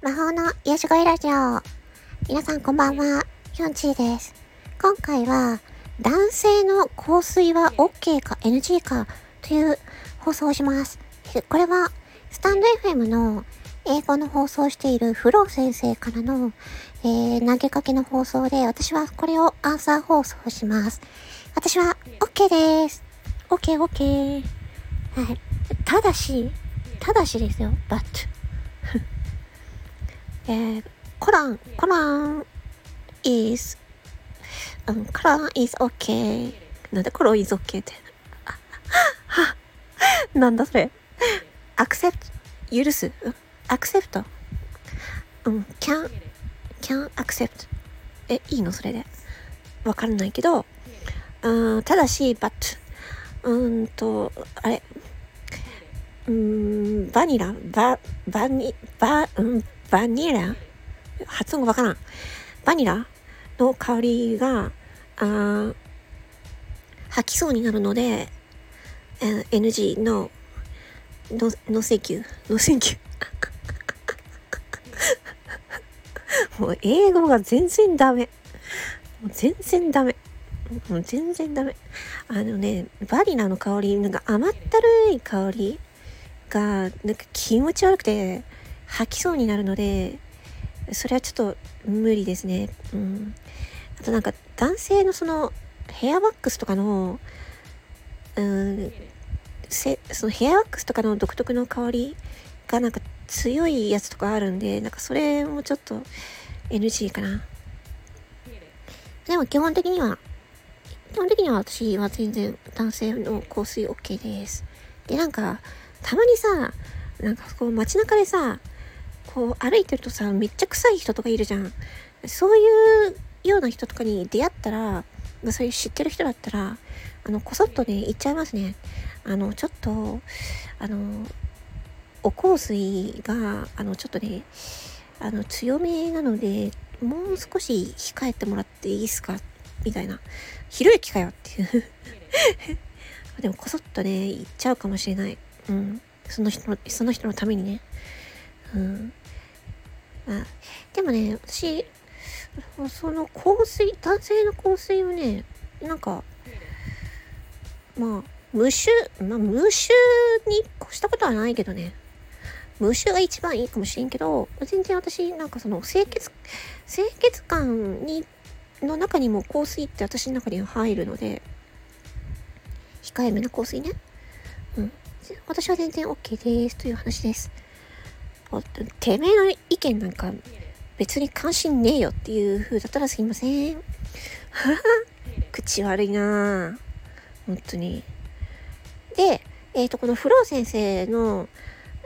魔法の癒し声ラジオ。皆さんこんばんは、ヒョンチーです。今回は、男性の香水は OK か NG かという放送をします。これは、スタンド FM の英語の放送をしているフロー先生からの、えー、投げかけの放送で、私はこれをアンサー放送します。私は OK です。OK, OK. はい。ただし、ただしですよ。but えー、コラン、コラン is うん、コラン is okay なんでコロン is okay って。なんだそれ。accept 許す？accept うん can can accept え、いいのそれで。わかんないけど。うん、ただし but うんと、あれうん、バニラバ、バニ、バ、うん、バニラ？発音がわからん。バニラの香りが、あ吐きそうになるので、え NG の、の、の請求、の請求。もう英語が全然ダメ。もう全然ダメ。もう全然ダメ。あのね、バニラの香り、なんか甘ったるい香りが、なんか気持ち悪くて吐きそうになるので、それはちょっと無理ですね。うん。あとなんか男性のそのヘアワックスとかの、うん、せそのヘアワックスとかの独特の香りがなんか強いやつとかあるんで、なんかそれもちょっと NG かな。でも基本的には、基本的には私は全然男性の香水 OK です。で、なんか、たまにさ、なんかこう街中でさ、こう歩いてるとさ、めっちゃ臭い人とかいるじゃん。そういうような人とかに出会ったら、まあ、そういう知ってる人だったら、あの、こそっとね、言っちゃいますね。あの、ちょっと、あの、お香水が、あの、ちょっとね、あの、強めなので、もう少し控えてもらっていいですか？みたいな。ひろゆきかよっていう でもこそっとね、言っちゃうかもしれない。うん。その人の、その人のためにね。うん。まあ、でもね、私、その香水、男性の香水をね、なんか、まあ、無臭、まあ、無臭に越したことはないけどね。無臭が一番いいかもしれんけど、全然私、なんかその清潔、清潔感に、の中にも香水って私の中には入るので、控えめな香水ね。うん。私は全然 OK ですという話です。てめえの意見なんか別に関心ねえよっていう風だったらすいません。口悪いな本当に。で、えっ、ー、と、このフロー先生の、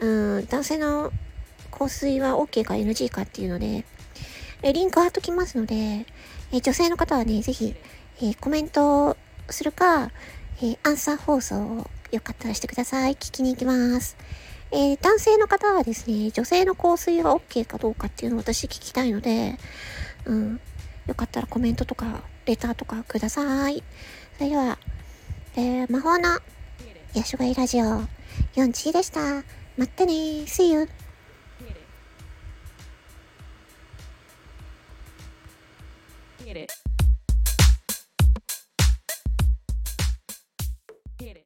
うん、男性の香水は OK か NG かっていうので、えリンク貼っときますので、え女性の方はね、ぜひ、えコメントするか、えアンサー放送をよかったらしてください。聞きに行きます。えー、男性の方はですね、女性の香水は OK かどうかっていうのを私聞きたいので、うん。よかったらコメントとか、レターとかください。それでは、えー、魔法のヤシュガイラジオ、4チでした。まったね See you! Get it.